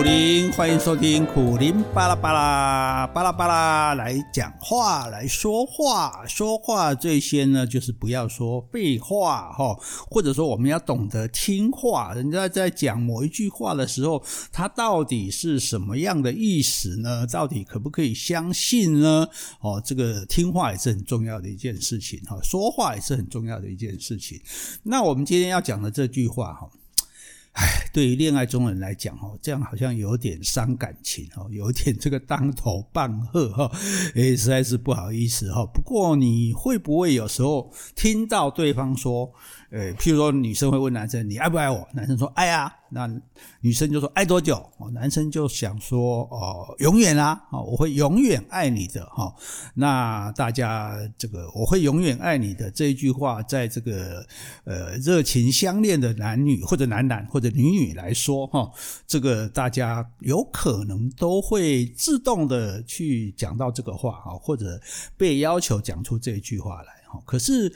苦苓，欢迎收听苦苓巴拉巴拉巴拉巴拉来讲话，来说话，说话最先呢就是不要说废话哈，或者说我们要懂得听话。人家在讲某一句话的时候，它到底是什么样的意思呢？到底可不可以相信呢？哦，这个听话也是很重要的一件事情哈，说话也是很重要的一件事情。那我们今天要讲的这句话哈。唉，对于恋爱中人来讲，哦，这样好像有点伤感情，哦，有点这个当头棒喝，哈，哎，实在是不好意思，哈。不过你会不会有时候听到对方说？呃，譬如说，女生会问男生：“你爱不爱我？”男生说：“爱呀。”那女生就说：“爱多久？”，男生就想说：“哦，永远啊！我会永远爱你的。”哈，那大家这个“我会永远爱你的”这一句话，在这个呃热情相恋的男女或者男男或者女女来说，哈，这个大家有可能都会自动的去讲到这个话，或者被要求讲出这一句话来，哈。可是。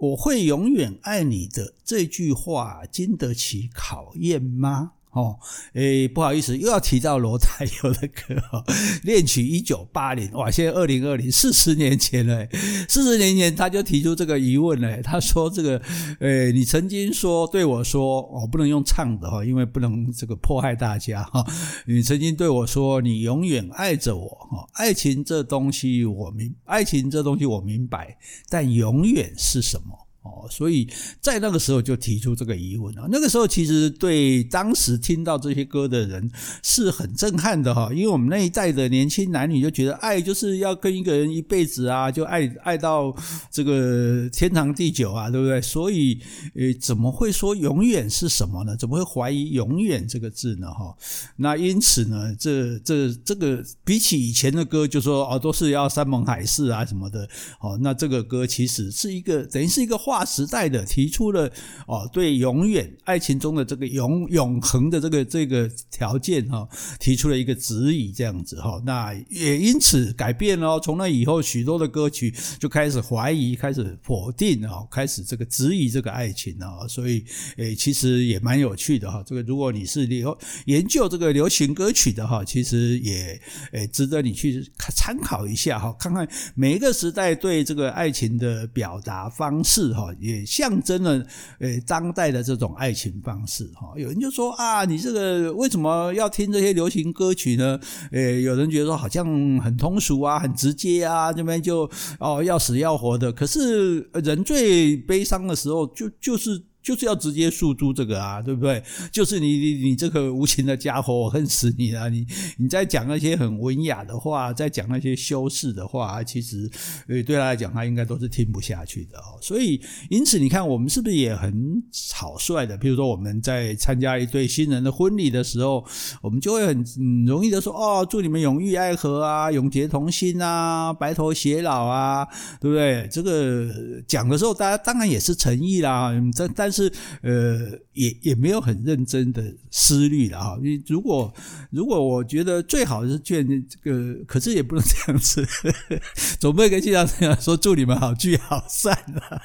我会永远爱你的这句话，经得起考验吗？哦，诶，不好意思，又要提到罗大佑的歌哦，恋曲一九八零，哇，现在二零二零，四十年前了，四十年前他就提出这个疑问了，他说这个，诶，你曾经说对我说，我不能用唱的哈，因为不能这个迫害大家哈，你曾经对我说，你永远爱着我哈，爱情这东西我明，爱情这东西我明白，但永远是什么？哦，所以在那个时候就提出这个疑问啊。那个时候其实对当时听到这些歌的人是很震撼的哈，因为我们那一代的年轻男女就觉得爱就是要跟一个人一辈子啊，就爱爱到这个天长地久啊，对不对？所以呃，怎么会说永远是什么呢？怎么会怀疑永远这个字呢？哈，那因此呢，这这这个比起以前的歌，就说哦都是要山盟海誓啊什么的，哦，那这个歌其实是一个等于是一个。划时代的提出了哦，对永远爱情中的这个永永恒的这个这个条件哈，提出了一个质疑，这样子哈，那也因此改变了。从那以后，许多的歌曲就开始怀疑，开始否定啊，开始这个质疑这个爱情啊。所以诶，其实也蛮有趣的哈。这个如果你是流研究这个流行歌曲的哈，其实也诶值得你去参考一下哈，看看每一个时代对这个爱情的表达方式哈。也象征了诶当代的这种爱情方式哈。有人就说啊，你这个为什么要听这些流行歌曲呢？诶，有人觉得说好像很通俗啊，很直接啊，这边就哦要死要活的。可是人最悲伤的时候，就就是。就是要直接诉诸这个啊，对不对？就是你你你这个无情的家伙，我恨死你了！你你在讲那些很文雅的话，在讲那些修饰的话，其实呃对他来讲，他应该都是听不下去的哦。所以因此，你看我们是不是也很草率的？比如说我们在参加一对新人的婚礼的时候，我们就会很容易的说哦，祝你们永浴爱河啊，永结同心啊，白头偕老啊，对不对？这个讲的时候，大家当然也是诚意啦，但但。但是，呃，也也没有很认真的思虑了哈。你如果如果我觉得最好是劝这个，可是也不能这样子，总不会跟现场这样说祝你们好聚好散啊，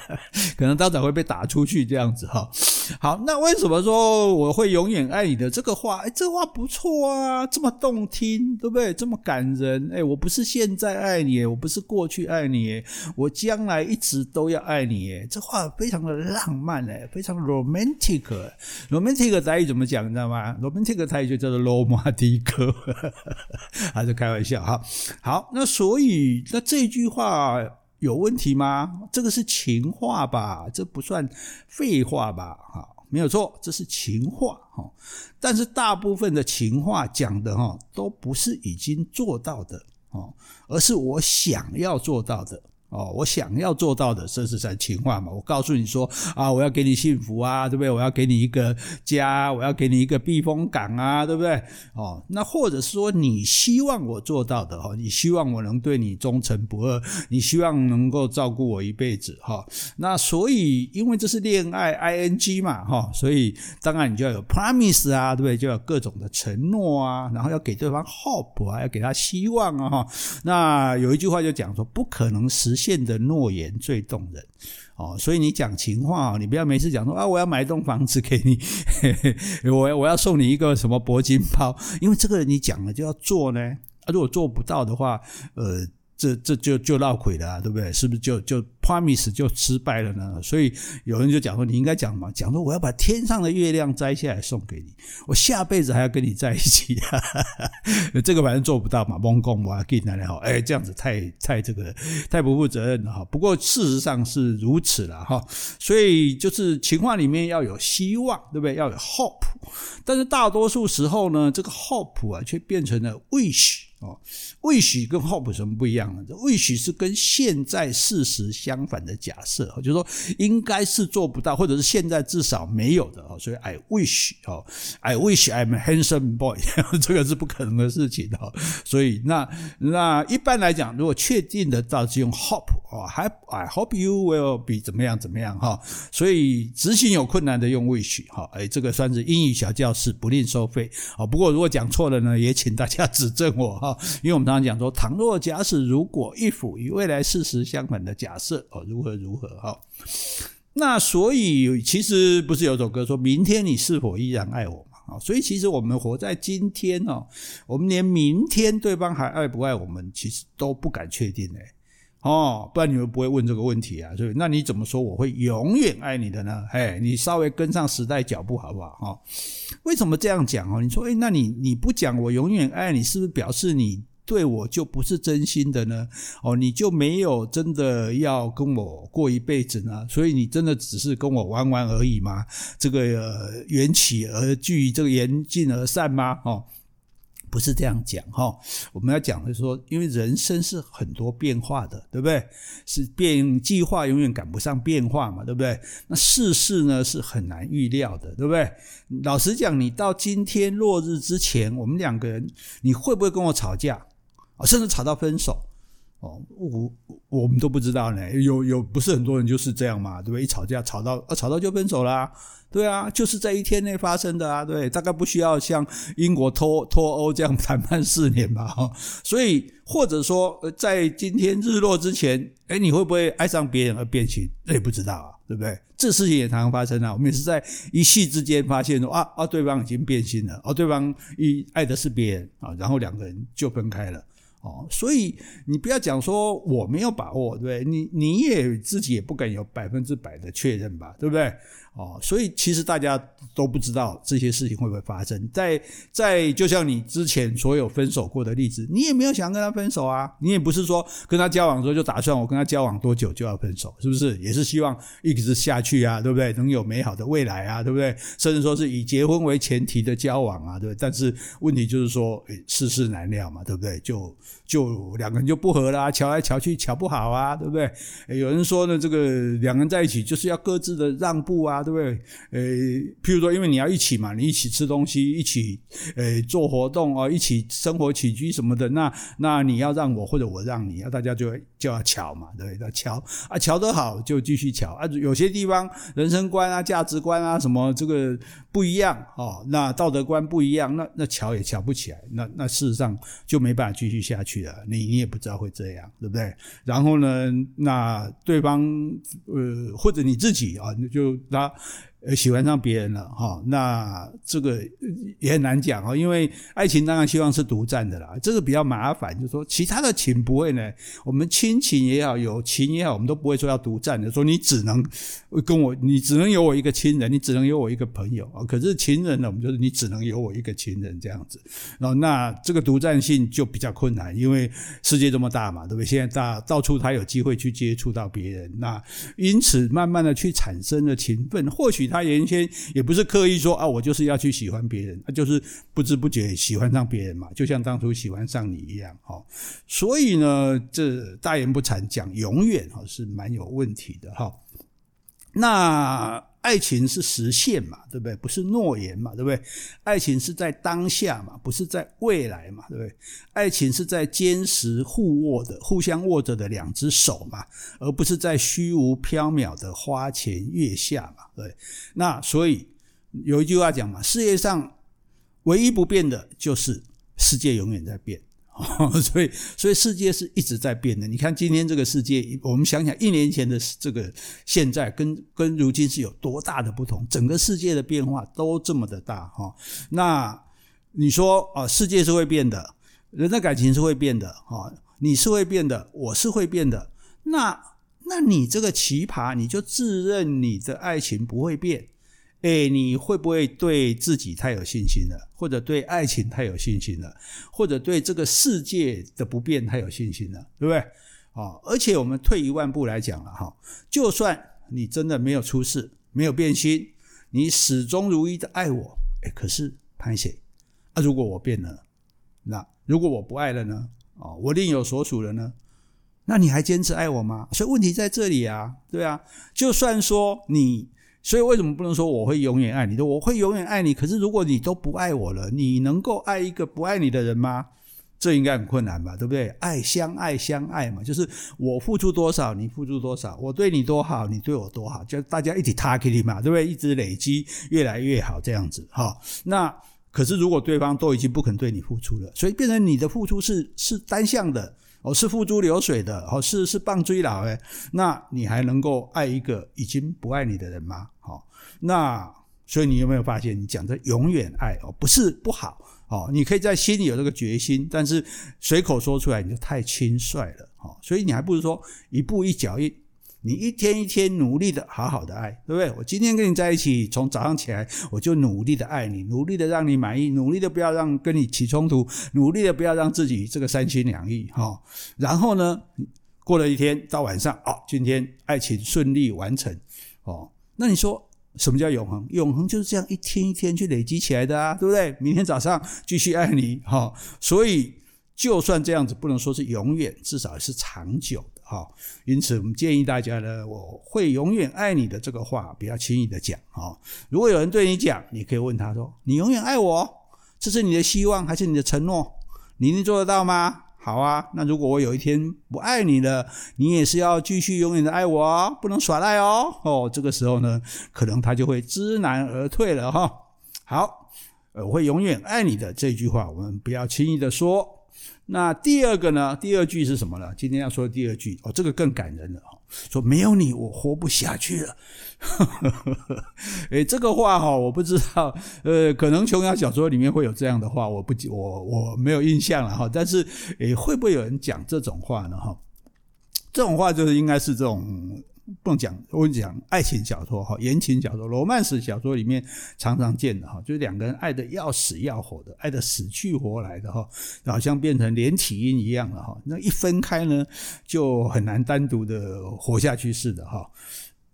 可能当场会被打出去这样子哈。好，那为什么说我会永远爱你的这个话？哎，这话不错啊，这么动听，对不对？这么感人。哎，我不是现在爱你，我不是过去爱你，我将来一直都要爱你。哎，这话非常的浪漫哎。非常 romantic，romantic 台语怎么讲？你知道吗？romantic 台语就叫做罗马蒂克，还是开玩笑哈。好，那所以那这句话有问题吗？这个是情话吧？这不算废话吧？哈，没有错，这是情话哈。但是大部分的情话讲的哈，都不是已经做到的哦，而是我想要做到的。哦，我想要做到的，这是在情话嘛。我告诉你说啊，我要给你幸福啊，对不对？我要给你一个家，我要给你一个避风港啊，对不对？哦，那或者说你希望我做到的哈，你希望我能对你忠诚不二，你希望能够照顾我一辈子哈。那所以，因为这是恋爱 ing 嘛哈，所以当然你就要有 promise 啊，对不对？就要各种的承诺啊，然后要给对方 hope 啊，要给他希望啊哈。那有一句话就讲说，不可能实现。现的诺言最动人。哦，所以你讲情话，你不要每次讲说啊，我要买一栋房子给你，我我要送你一个什么铂金包，因为这个你讲了就要做呢。啊，如果做不到的话，呃。这这就就闹鬼了啊，对不对？是不是就就 promise 就失败了呢？所以有人就讲说，你应该讲嘛，讲说我要把天上的月亮摘下来送给你，我下辈子还要跟你在一起。这个反正做不到嘛，蒙公我要给你来好，哎，这样子太太这个太不负责任了哈。不过事实上是如此了哈，所以就是情况里面要有希望，对不对？要有 hope，但是大多数时候呢，这个 hope 啊，却变成了 wish。哦，wish 跟 hope 什么不一样呢？wish 是跟现在事实相反的假设，就是说应该是做不到，或者是现在至少没有的哦。所以 I wish 哦，I wish I'm handsome boy，这个是不可能的事情哦。所以那那一般来讲，如果确定的到是用 hope 哦，I I hope you will be 怎么样怎么样哈。所以执行有困难的用 wish 哈，哎，这个算是英语小教室不吝收费哦。不过如果讲错了呢，也请大家指正我哈。因为我们常常讲说，倘若假使如果 if 与未来事实相反的假设哦，如何如何哈？那所以其实不是有首歌说，明天你是否依然爱我嘛？所以其实我们活在今天哦，我们连明天对方还爱不爱我们，其实都不敢确定哎。哦，不然你们不会问这个问题啊。所以那你怎么说我会永远爱你的呢？哎，你稍微跟上时代脚步好不好？哈，为什么这样讲哦？你说，哎，那你你不讲我永远爱你，是不是表示你对我就不是真心的呢？哦，你就没有真的要跟我过一辈子呢？所以你真的只是跟我玩玩而已吗？这个缘起而聚，这个缘尽而散吗？哦。不是这样讲哈，我们要讲的是说，因为人生是很多变化的，对不对？是变计划永远赶不上变化嘛，对不对？那世事呢是很难预料的，对不对？老实讲，你到今天落日之前，我们两个人，你会不会跟我吵架啊？甚至吵到分手？哦，我我们都不知道呢。有有不是很多人就是这样嘛，对不对？一吵架吵到啊，吵到就分手啦。对啊，就是在一天内发生的啊，对，大概不需要像英国脱脱欧这样谈判四年吧，哈。所以或者说，在今天日落之前，哎，你会不会爱上别人而变心？那也不知道啊，对不对？这事情也常常发生啊。我们也是在一夕之间发现说啊啊，对方已经变心了，哦，对方一爱的是别人啊，然后两个人就分开了。哦，所以你不要讲说我没有把握，对不对？你你也自己也不敢有百分之百的确认吧，对不对？哦，所以其实大家都不知道这些事情会不会发生。在在，就像你之前所有分手过的例子，你也没有想跟他分手啊，你也不是说跟他交往的时候就打算我跟他交往多久就要分手，是不是？也是希望一直下去啊，对不对？能有美好的未来啊，对不对？甚至说是以结婚为前提的交往啊，对不对？但是问题就是说，诶，世事难料嘛，对不对？就就两个人就不合啦，瞧来瞧去瞧不好啊，对不对？有人说呢，这个两个人在一起就是要各自的让步啊。对不对？呃，譬如说，因为你要一起嘛，你一起吃东西，一起呃做活动啊，一起生活起居什么的，那那你要让我或者我让你，啊大家就就要瞧嘛，对不对？要瞧啊，瞧得好就继续瞧啊。有些地方人生观啊、价值观啊什么这个不一样哦，那道德观不一样，那那瞧也瞧不起来，那那事实上就没办法继续下去了。你你也不知道会这样，对不对？然后呢，那对方呃或者你自己啊，就他。呃，喜欢上别人了哈，那这个也很难讲哦，因为爱情当然希望是独占的啦，这个比较麻烦。就是说，其他的情不会呢，我们亲情也好，友情也好，我们都不会说要独占的，说你只能跟我，你只能有我一个亲人，你只能有我一个朋友啊。可是情人呢，我们就是你只能有我一个情人这样子。然后那这个独占性就比较困难，因为世界这么大嘛，对不对？现在大到处他有机会去接触到别人，那因此慢慢的去产生了情分，或许他。原先也不是刻意说啊，我就是要去喜欢别人，他就是不知不觉喜欢上别人嘛，就像当初喜欢上你一样，哈。所以呢，这大言不惭讲永远哈是蛮有问题的，哈。那。爱情是实现嘛，对不对？不是诺言嘛，对不对？爱情是在当下嘛，不是在未来嘛，对不对？爱情是在坚实互握的、互相握着的两只手嘛，而不是在虚无缥缈的花前月下嘛，对。那所以有一句话讲嘛，世界上唯一不变的就是世界永远在变。所以，所以世界是一直在变的。你看今天这个世界，我们想想一年前的这个现在，跟跟如今是有多大的不同？整个世界的变化都这么的大哈。那你说啊，世界是会变的，人的感情是会变的哈，你是会变的，我是会变的。那那你这个奇葩，你就自认你的爱情不会变？诶，你会不会对自己太有信心了？或者对爱情太有信心了？或者对这个世界的不变太有信心了？对不对？啊！而且我们退一万步来讲了哈，就算你真的没有出事，没有变心，你始终如一的爱我，哎，可是潘姐，啊，如果我变了，那如果我不爱了呢？啊，我另有所属了呢？那你还坚持爱我吗？所以问题在这里啊，对啊，就算说你。所以为什么不能说我会永远爱你？我会永远爱你。可是如果你都不爱我了，你能够爱一个不爱你的人吗？这应该很困难吧，对不对？爱，相爱，相爱嘛，就是我付出多少，你付出多少，我对你多好，你对我多好，就大家一起 target 嘛，对不对？一直累积，越来越好，这样子哈。那可是如果对方都已经不肯对你付出了，所以变成你的付出是是单向的。哦，是付诸流水的，哦，是是棒追老诶，那你还能够爱一个已经不爱你的人吗？好，那所以你有没有发现，你讲的永远爱哦，不是不好哦，你可以在心里有这个决心，但是随口说出来你就太轻率了，哦，所以你还不如说一步一脚印。你一天一天努力的好好的爱，对不对？我今天跟你在一起，从早上起来我就努力的爱你，努力的让你满意，努力的不要让跟你起冲突，努力的不要让自己这个三心两意哈。然后呢，过了一天到晚上，哦，今天爱情顺利完成哦。那你说什么叫永恒？永恒就是这样一天一天去累积起来的啊，对不对？明天早上继续爱你哈。所以就算这样子，不能说是永远，至少是长久。好，因此我们建议大家呢，我会永远爱你的这个话，不要轻易的讲啊。如果有人对你讲，你可以问他说：“你永远爱我，这是你的希望还是你的承诺？你能做得到吗？”好啊，那如果我有一天不爱你了，你也是要继续永远的爱我哦，不能耍赖哦。哦，这个时候呢，可能他就会知难而退了哈。好，我会永远爱你的这句话，我们不要轻易的说。那第二个呢？第二句是什么呢？今天要说的第二句哦，这个更感人了哈。说没有你，我活不下去了。诶，这个话哈，我不知道，呃，可能琼瑶小说里面会有这样的话，我不，我我没有印象了哈。但是，诶，会不会有人讲这种话呢？哈，这种话就是应该是这种。不能讲，我跟你讲，爱情小说哈，言情小说、罗曼史小说里面常常见的哈，就是两个人爱得要死要活的，爱得死去活来的哈，好像变成连体婴一样了哈。那一分开呢，就很难单独的活下去似的哈。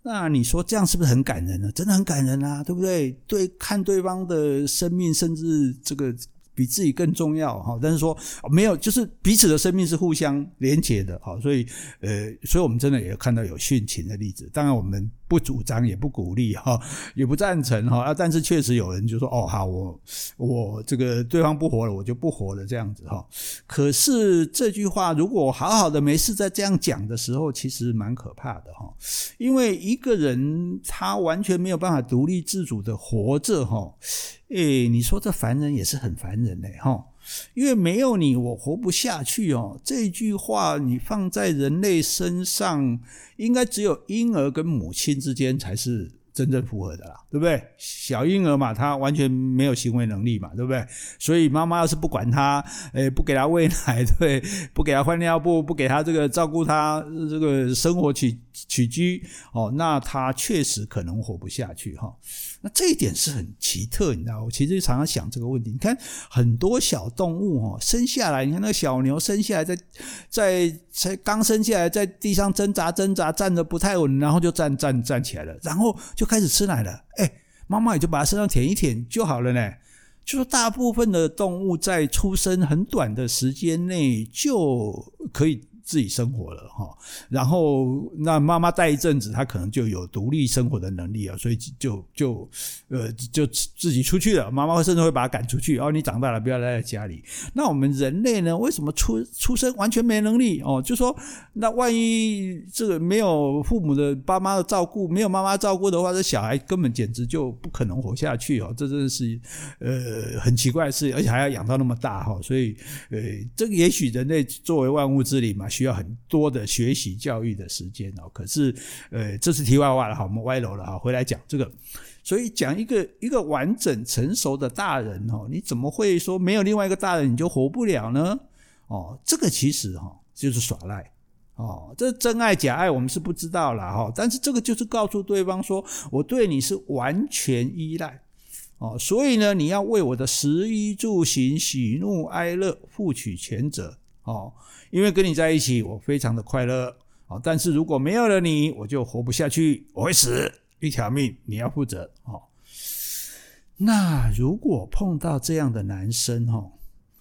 那你说这样是不是很感人呢？真的很感人啊，对不对？对，看对方的生命，甚至这个。比自己更重要哈，但是说没有，就是彼此的生命是互相连结的哈，所以呃，所以我们真的也看到有殉情的例子，当然我们。不主张也不鼓励哈，也不赞成哈啊！但是确实有人就说哦，好，我我这个对方不活了，我就不活了这样子哈。可是这句话如果好好的没事在这样讲的时候，其实蛮可怕的哈。因为一个人他完全没有办法独立自主的活着哈，诶，你说这凡人也是很烦人嘞哈。因为没有你，我活不下去哦。这句话你放在人类身上，应该只有婴儿跟母亲之间才是真正符合的啦，对不对？小婴儿嘛，他完全没有行为能力嘛，对不对？所以妈妈要是不管他，诶，不给他喂奶，对，不给他换尿布，不给他这个照顾他这个生活起起居，哦，那他确实可能活不下去哈。那这一点是很奇特，你知道？我其实常常想这个问题。你看很多小动物哦，生下来，你看那个小牛生下来在在才刚生下来，在地上挣扎挣扎，站得不太稳，然后就站站站起来了，然后就开始吃奶了。哎，妈妈也就把它身上舔一舔就好了呢。就说大部分的动物在出生很短的时间内就可以自己生活了哈。然后那妈妈带一阵子，他可能就有独立生活的能力啊，所以就就呃就自己出去了。妈妈会甚至会把他赶出去，哦，你长大了不要待在家里。那我们人类呢？为什么出出生完全没能力哦？就说那万一这个没有父母的爸妈的照顾，没有妈妈照顾的话，这小孩根本简直就不可能活下去哦。这真的是呃很奇怪的事，而且还要养到那么大哈。所以呃，这个也许人类作为万物之灵嘛，需要很多的学习教育的时间哦。可是呃，这是题外话了哈，我们歪楼了哈，回来讲这个。所以讲一个一个完整成熟的大人哦，你怎么会说没有另外一个大人你就活不了呢？哦，这个其实哈就是耍赖哦，这真爱假爱我们是不知道了哈，但是这个就是告诉对方说我对你是完全依赖哦，所以呢你要为我的食衣住行喜怒哀乐负起全责哦，因为跟你在一起我非常的快乐哦，但是如果没有了你我就活不下去，我会死。一条命你要负责哦。那如果碰到这样的男生哦，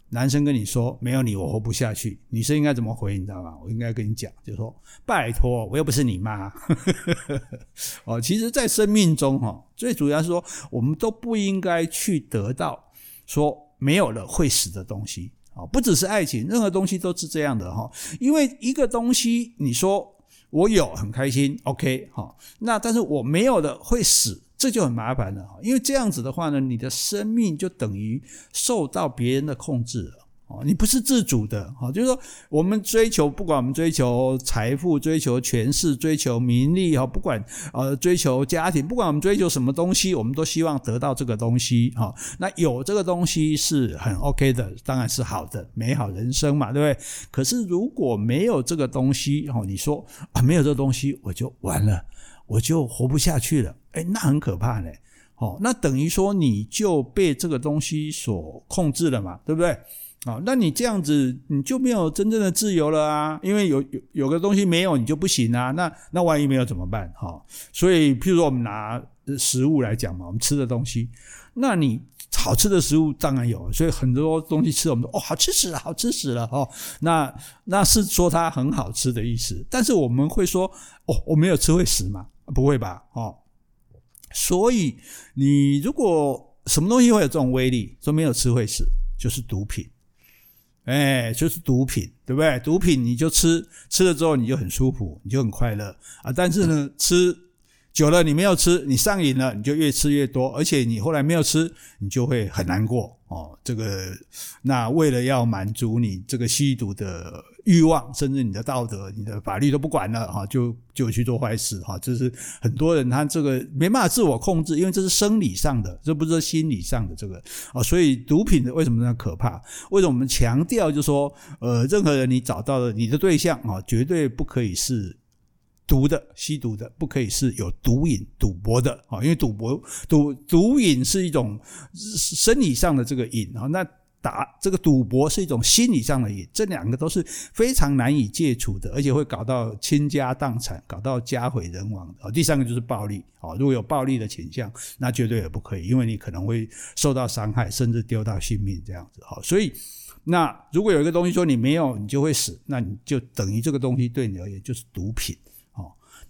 男生跟你说没有你我活不下去，女生应该怎么回？你知道吗？我应该跟你讲，就说拜托，我又不是你妈。哦，其实，在生命中哈，最主要是说，我们都不应该去得到说没有了会死的东西啊，不只是爱情，任何东西都是这样的哈。因为一个东西，你说。我有很开心，OK，哈，那但是我没有的会死，这就很麻烦了，因为这样子的话呢，你的生命就等于受到别人的控制了。你不是自主的，就是说，我们追求，不管我们追求财富、追求权势、追求名利，哈，不管呃追求家庭，不管我们追求什么东西，我们都希望得到这个东西，哈。那有这个东西是很 OK 的，当然是好的，美好人生嘛，对不对？可是如果没有这个东西，哈，你说啊，没有这个东西，我就完了，我就活不下去了，哎，那很可怕呢，哦，那等于说你就被这个东西所控制了嘛，对不对？啊，那你这样子你就没有真正的自由了啊！因为有有有个东西没有你就不行啊！那那万一没有怎么办？哈，所以譬如说我们拿食物来讲嘛，我们吃的东西，那你好吃的食物当然有，所以很多东西吃我们说哦好吃死了，好吃死了哦。那那是说它很好吃的意思，但是我们会说哦我没有吃会死吗？不会吧？哦，所以你如果什么东西会有这种威力，说没有吃会死，就是毒品。哎，就是毒品，对不对？毒品你就吃，吃了之后你就很舒服，你就很快乐啊。但是呢，吃久了你没有吃，你上瘾了，你就越吃越多，而且你后来没有吃，你就会很难过哦。这个，那为了要满足你这个吸毒的。欲望，甚至你的道德、你的法律都不管了哈，就就去做坏事哈。这是很多人他这个没办法自我控制，因为这是生理上的，这不是心理上的这个啊。所以毒品的为什么那么可怕？为什么我们强调就是说，呃，任何人你找到了你的对象啊，绝对不可以是毒的、吸毒的，不可以是有毒瘾、赌博的啊。因为赌博、赌毒瘾是一种生理上的这个瘾啊，那。打这个赌博是一种心理上的瘾，这两个都是非常难以戒除的，而且会搞到倾家荡产，搞到家毁人亡的。第三个就是暴力，如果有暴力的倾向，那绝对也不可以，因为你可能会受到伤害，甚至丢到性命这样子。所以，那如果有一个东西说你没有，你就会死，那你就等于这个东西对你而言就是毒品。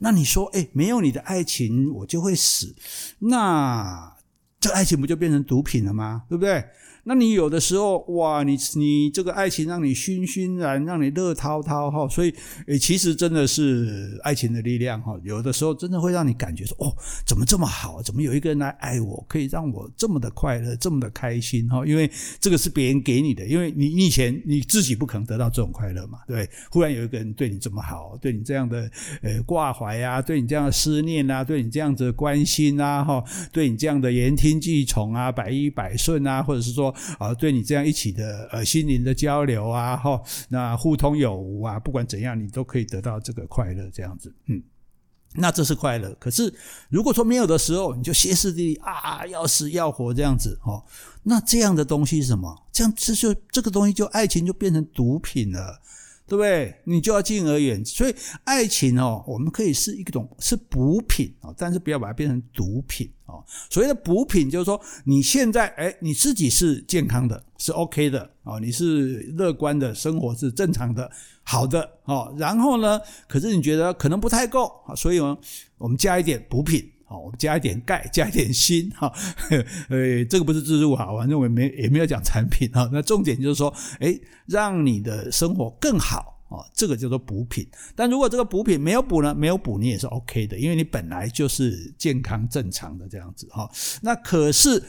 那你说，哎，没有你的爱情，我就会死，那这爱情不就变成毒品了吗？对不对？那你有的时候哇，你你这个爱情让你熏熏然，让你乐滔滔哈，所以诶，其实真的是爱情的力量哈。有的时候真的会让你感觉说，哦，怎么这么好？怎么有一个人来爱我，可以让我这么的快乐，这么的开心哈？因为这个是别人给你的，因为你你以前你自己不可能得到这种快乐嘛，对？忽然有一个人对你这么好，对你这样的呃挂怀啊，对你这样的思念啊，对你这样子的关心啊，哈，对你这样的言听计从啊，百依百顺啊，或者是说。啊，对你这样一起的呃心灵的交流啊，哈，那互通有无啊，不管怎样，你都可以得到这个快乐，这样子，嗯，那这是快乐。可是如果说没有的时候，你就歇斯底里啊，要死要活这样子，哦，那这样的东西是什么？这样这就这个东西就爱情就变成毒品了。对不对？你就要敬而远之。所以爱情哦，我们可以是一种是补品啊，但是不要把它变成毒品哦。所谓的补品，就是说你现在哎，你自己是健康的，是 OK 的哦，你是乐观的，生活是正常的，好的哦。然后呢，可是你觉得可能不太够，所以呢，我们加一点补品。哦，我们加一点钙，加一点锌，哈，呃，这个不是自助哈，反正我没也没有讲产品哈。那重点就是说，诶，让你的生活更好啊，这个叫做补品。但如果这个补品没有补呢，没有补你也是 OK 的，因为你本来就是健康正常的这样子哈。那可是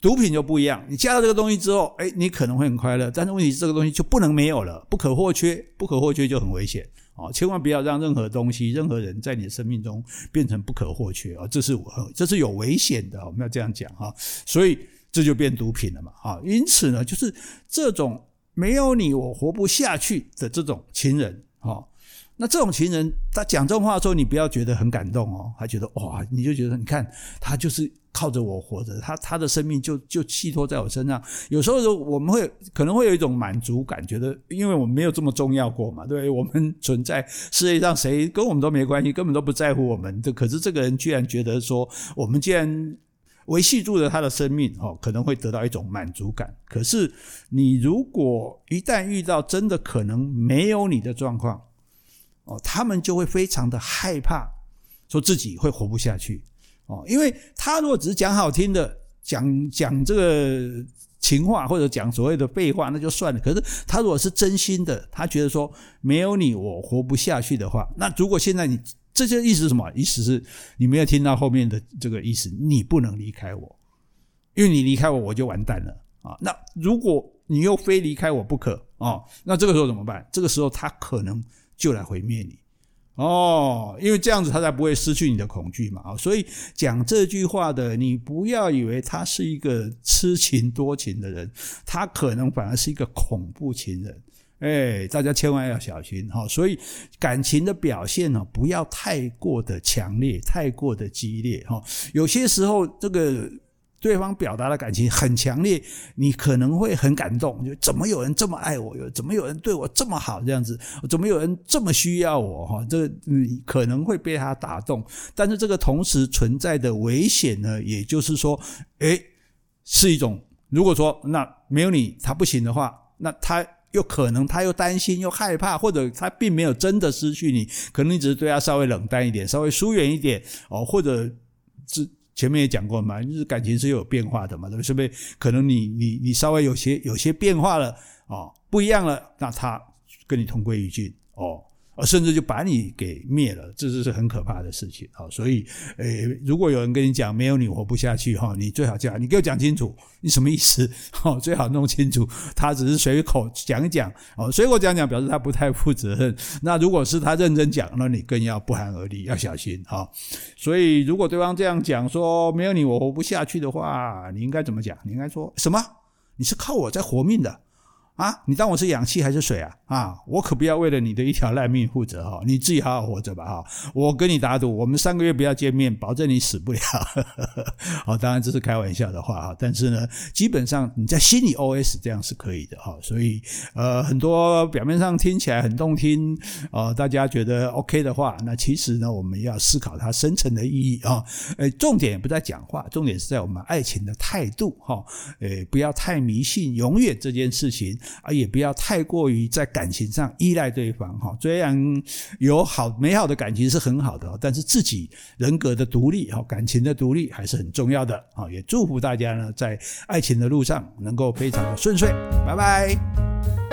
毒品就不一样，你加了这个东西之后，诶，你可能会很快乐，但是问题是这个东西就不能没有了，不可或缺，不可或缺就很危险。啊，千万不要让任何东西、任何人在你的生命中变成不可或缺啊！这是我，这是有危险的，我们要这样讲哈。所以这就变毒品了嘛啊！因此呢，就是这种没有你我活不下去的这种情人哈。那这种情人，他讲这种话的时候，你不要觉得很感动哦，还觉得哇，你就觉得你看他就是靠着我活着，他他的生命就就寄托在我身上。有时候我们会可能会有一种满足感，觉得因为我们没有这么重要过嘛，对，我们 存在世界上谁跟我们都没关系，根本都不在乎我们。可是这个人居然觉得说，我们既然维系住了他的生命，哦，可能会得到一种满足感。可是你如果一旦遇到真的可能没有你的状况，哦，他们就会非常的害怕，说自己会活不下去哦，因为他如果只是讲好听的，讲讲这个情话或者讲所谓的废话，那就算了。可是他如果是真心的，他觉得说没有你我活不下去的话，那如果现在你这些意思是什么？意思是你没有听到后面的这个意思，你不能离开我，因为你离开我我就完蛋了啊。那如果你又非离开我不可啊，那这个时候怎么办？这个时候他可能。就来毁灭你哦，因为这样子他才不会失去你的恐惧嘛！所以讲这句话的，你不要以为他是一个痴情多情的人，他可能反而是一个恐怖情人。哎，大家千万要小心哈！所以感情的表现呢，不要太过的强烈，太过的激烈哈。有些时候这个。对方表达的感情很强烈，你可能会很感动，就怎么有人这么爱我，有怎么有人对我这么好，这样子，怎么有人这么需要我哈？这可能会被他打动，但是这个同时存在的危险呢，也就是说，诶，是一种，如果说那没有你他不行的话，那他又可能他又担心又害怕，或者他并没有真的失去你，可能你只是对他稍微冷淡一点，稍微疏远一点哦，或者是。前面也讲过嘛，就是感情是有变化的嘛，对不对？可能你你你稍微有些有些变化了哦，不一样了，那他跟你同归于尽哦。甚至就把你给灭了，这是是很可怕的事情啊！所以，诶，如果有人跟你讲没有你活不下去哈，你最好讲，你给我讲清楚，你什么意思？哈，最好弄清楚。他只是随口讲一讲哦，随口讲讲表示他不太负责任。那如果是他认真讲，那你更要不寒而栗，要小心哈。所以，如果对方这样讲说没有你我活不下去的话，你应该怎么讲？你应该说什么？你是靠我在活命的。啊，你当我是氧气还是水啊？啊，我可不要为了你的一条烂命负责哈，你自己好好活着吧哈。我跟你打赌，我们三个月不要见面，保证你死不了。好，当然这是开玩笑的话哈，但是呢，基本上你在心里 OS 这样是可以的哈。所以呃，很多表面上听起来很动听，呃，大家觉得 OK 的话，那其实呢，我们要思考它深层的意义啊。呃，重点不在讲话，重点是在我们爱情的态度哈。呃，不要太迷信永远这件事情。啊，也不要太过于在感情上依赖对方哈。虽然有好美好的感情是很好的，但是自己人格的独立哈，感情的独立还是很重要的啊。也祝福大家呢，在爱情的路上能够非常的顺遂。拜拜。